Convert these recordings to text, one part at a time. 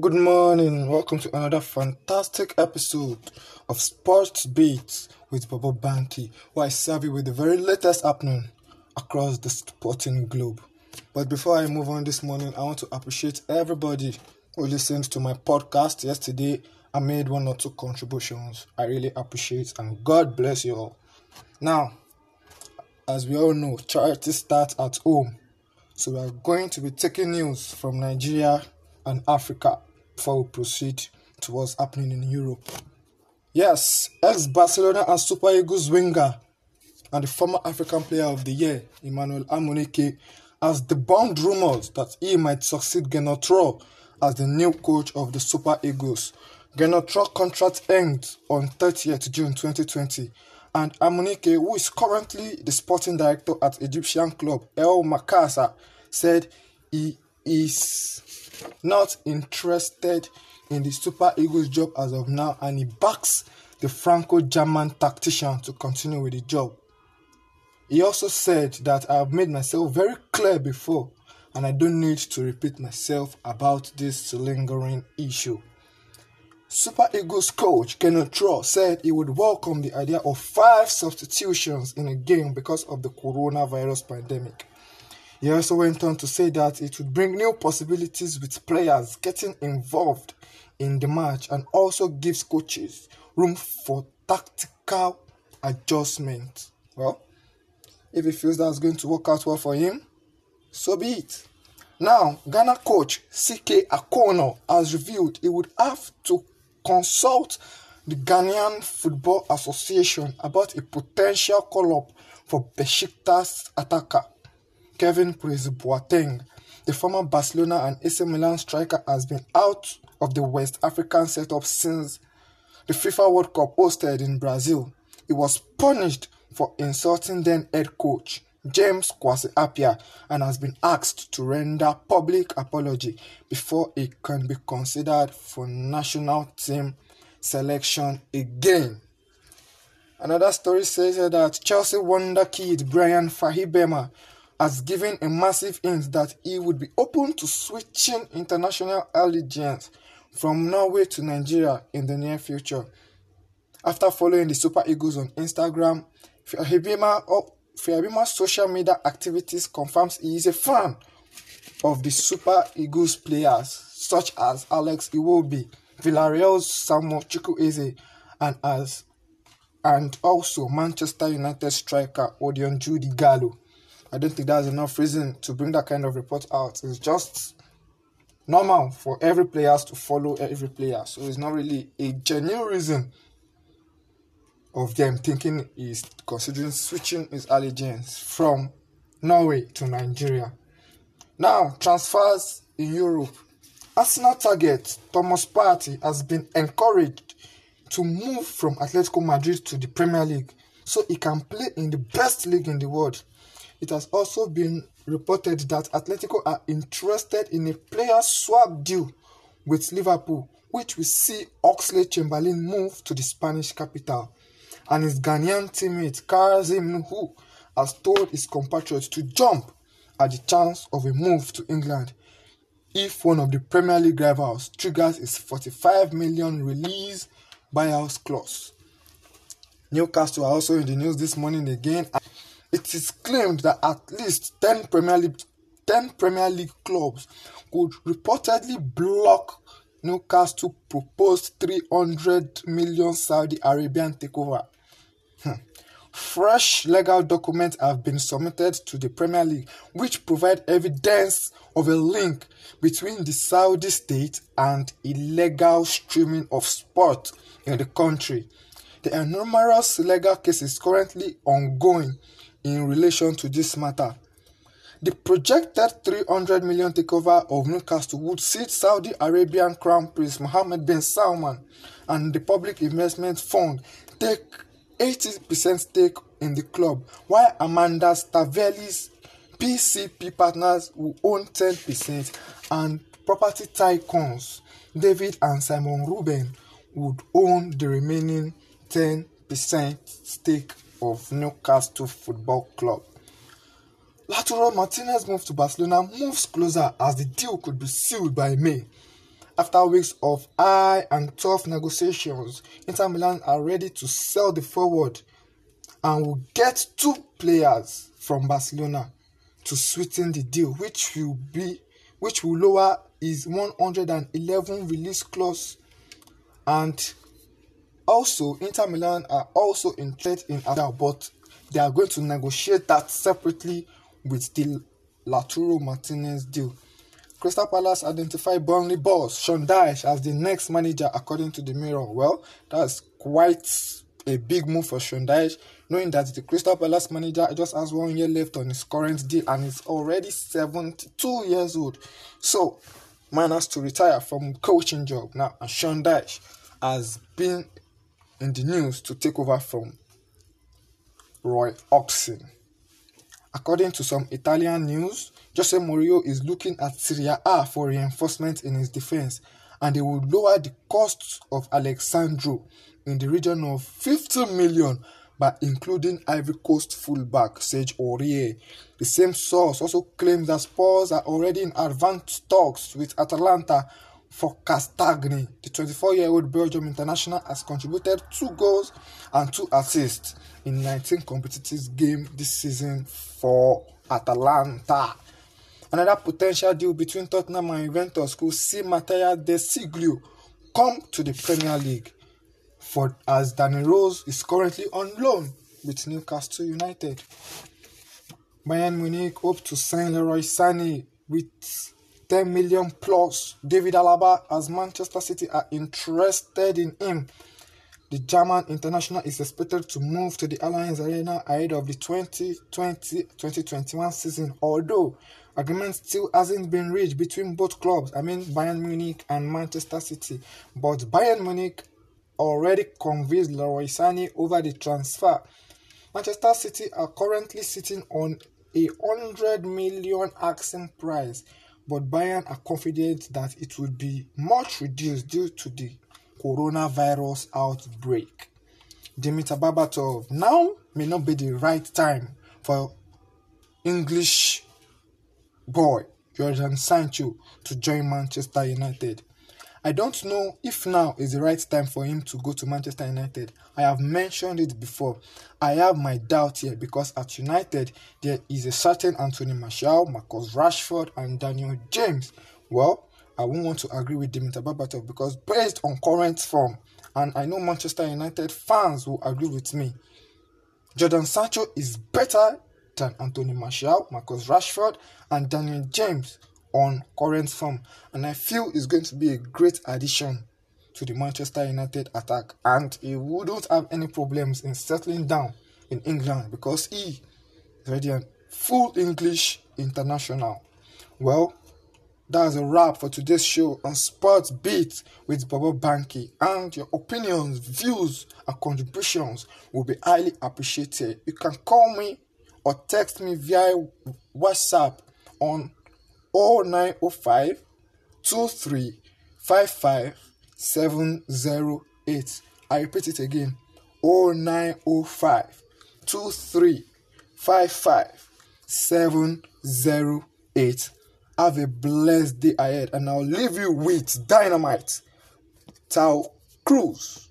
good morning. Welcome to another fantastic episode of Sports Beats with Bobo Banky, where I serve you with the very latest happening across the sporting globe. But before I move on this morning, I want to appreciate everybody who listened to my podcast yesterday. I made one or two contributions. I really appreciate and God bless you all. Now, as we all know, charity starts at home. So we are going to be taking news from Nigeria and Africa before we proceed to what's happening in Europe. Yes, ex-Barcelona and Super Eagles winger and the former African Player of the Year, Emmanuel Amunike, has debunked rumors that he might succeed Gernot Rohr as the new coach of the Super Eagles. Gernot Rohr contract ends on 30th June 2020 and Amunike, who is currently the sporting director at Egyptian club El Makasa, said he is not interested in the Super Eagles job as of now and he backs the Franco-German tactician to continue with the job. He also said that I have made myself very clear before and I don't need to repeat myself about this lingering issue. Super Eagles coach Kenneth Troll said he would welcome the idea of five substitutions in a game because of the coronavirus pandemic. He also went on to say that it would bring new possibilities with players getting involved in the match and also gives coaches room for tactical adjustment. Well, if he feels that's going to work out well for him, so be it. Now, Ghana coach CK Akonnor has revealed he would have to consult the Ghanaian Football Association about a potential call-up for Besiktas attacker Kevin Prince Boateng. The former Barcelona and AC Milan striker has been out of the West African setup since the FIFA World Cup hosted in Brazil. He was punished for insulting then head coach James Kwasi Appiah and has been asked to render public apology before he can be considered for national team selection again. Another story says that Chelsea wonder kid Bryan Fiabema has given a massive hint that he would be open to switching international allegiance from Norway to Nigeria in the near future. After following the Super Eagles on Instagram, Fiabema's social media activities confirms he is a fan of the Super Eagles players such as Alex Iwobi, Villarreal's Samuel Chukwueze, and as and also Manchester United striker Odion Jude Ighalo. I don't think that's enough reason to bring that kind of report out. It's just normal for every players to follow every player, so it's not really a genuine reason of them thinking is considering switching his allegiance from Norway to Nigeria. Now, transfers in Europe. Arsenal target Thomas Partey has been encouraged to move from Atletico Madrid to the Premier League so he can play in the best league in the world. It has also been reported that Atletico are interested in a player swap deal with Liverpool, which will see Oxlade-Chamberlain move to the Spanish capital and his Ghanaian teammate Kasim Nuhu has told his compatriots to jump at the chance of a move to England if one of the Premier League rivals triggers his 45 million release buyout clause. Newcastle are also in the news this morning again. It is claimed that at least 10 Premier League 10 Premier League clubs could reportedly block Newcastle proposed 300 million Saudi Arabian takeover. Hmm. Fresh legal documents have been submitted to the Premier League, which provide evidence of a link between the Saudi state and illegal streaming of sport in the country. There are numerous legal cases currently ongoing in relation to this matter. The projected 300 million takeover of Newcastle would see Saudi Arabian Crown Prince Mohammed bin Salman and the Public Investment Fund take 80% stake in the club, while Amanda Staveley's PCP partners will own 10% and property tycoons David and Simon Reuben would own the remaining 10% stake of Newcastle Football Club. Lautaro Martinez move to Barcelona moves closer as the deal could be sealed by May. After weeks of high and tough negotiations, Inter Milan are ready to sell the forward and will get two players from Barcelona to sweeten the deal, which will be which will lower his 111 release clause and also Inter Milan are also interested in Adal, but they are going to negotiate that separately with the Lautaro Martinez deal. Crystal Palace identified Burnley boss Sean Dyche as the next manager according to the Mirror. Well, that's quite a big move for Sean Dyche, knowing that the Crystal Palace manager just has one year left on his current deal and is already 72 years old. So, man has to retire from coaching job now, and Sean Dyche has been in the news to take over from Roy Hodgson. According to some Italian news, Jose Mourinho is looking at Serie A for reinforcement in his defense, and they will lower the cost of Alex Sandro in the region of 50 million by including Ivory Coast fullback Serge Aurier. The same source also claims that Spurs are already in advanced talks with Atalanta for Castagne. The 24-year-old Belgium international has contributed two goals and two assists in 19 competitive games this season for Atalanta. Another potential deal between Tottenham and Juventus could see Mattia De Sciglio come to the Premier League for as Danny Rose is currently on loan with Newcastle United. Bayern Munich hope to sign Leroy Sané with 10 million plus. David Alaba as Manchester City are interested in him. The German international is expected to move to the Allianz Arena ahead of the 2020-2021 season, although agreement still hasn't been reached between both clubs, I mean Bayern Munich and Manchester City. But Bayern Munich already convinced Leroy Sané over the transfer. Manchester City are currently sitting on a 100 million asking price, but Bayern are confident that it will be much reduced due to the coronavirus outbreak. Dimitar Berbatov now may not be the right time for English boy Jordan Sancho to join Manchester United. I don't know if now is the right time for him to go to Manchester United. I have mentioned it before. I have my doubt here because at United there is a certain Anthony Martial, Marcus Rashford, and Daniel James. Well, I won't want to agree with Dimitar Berbatov because based on current form, and I know Manchester United fans will agree with me, Jordan Sancho is better than Anthony Martial, Marcus Rashford, and Daniel James on current form, and I feel it's going to be a great addition to the Manchester United attack, and he wouldn't have any problems in settling down in England because he is already a full English international. Well, that's a wrap for today's show on Sports Beat with Bobo Banky. And your opinions, views, and contributions will be highly appreciated. You can call me or text me via WhatsApp on 0905 708. I repeat it again 0905 708. Have a blessed day ahead, and I'll leave you with dynamite. Tao Cruz.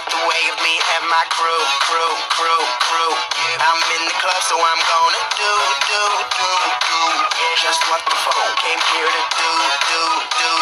Out the way of me and my crew, crew, crew, crew. I'm in the club, so I'm gonna do, do, do, do. Just what the phone came here to do, do, do,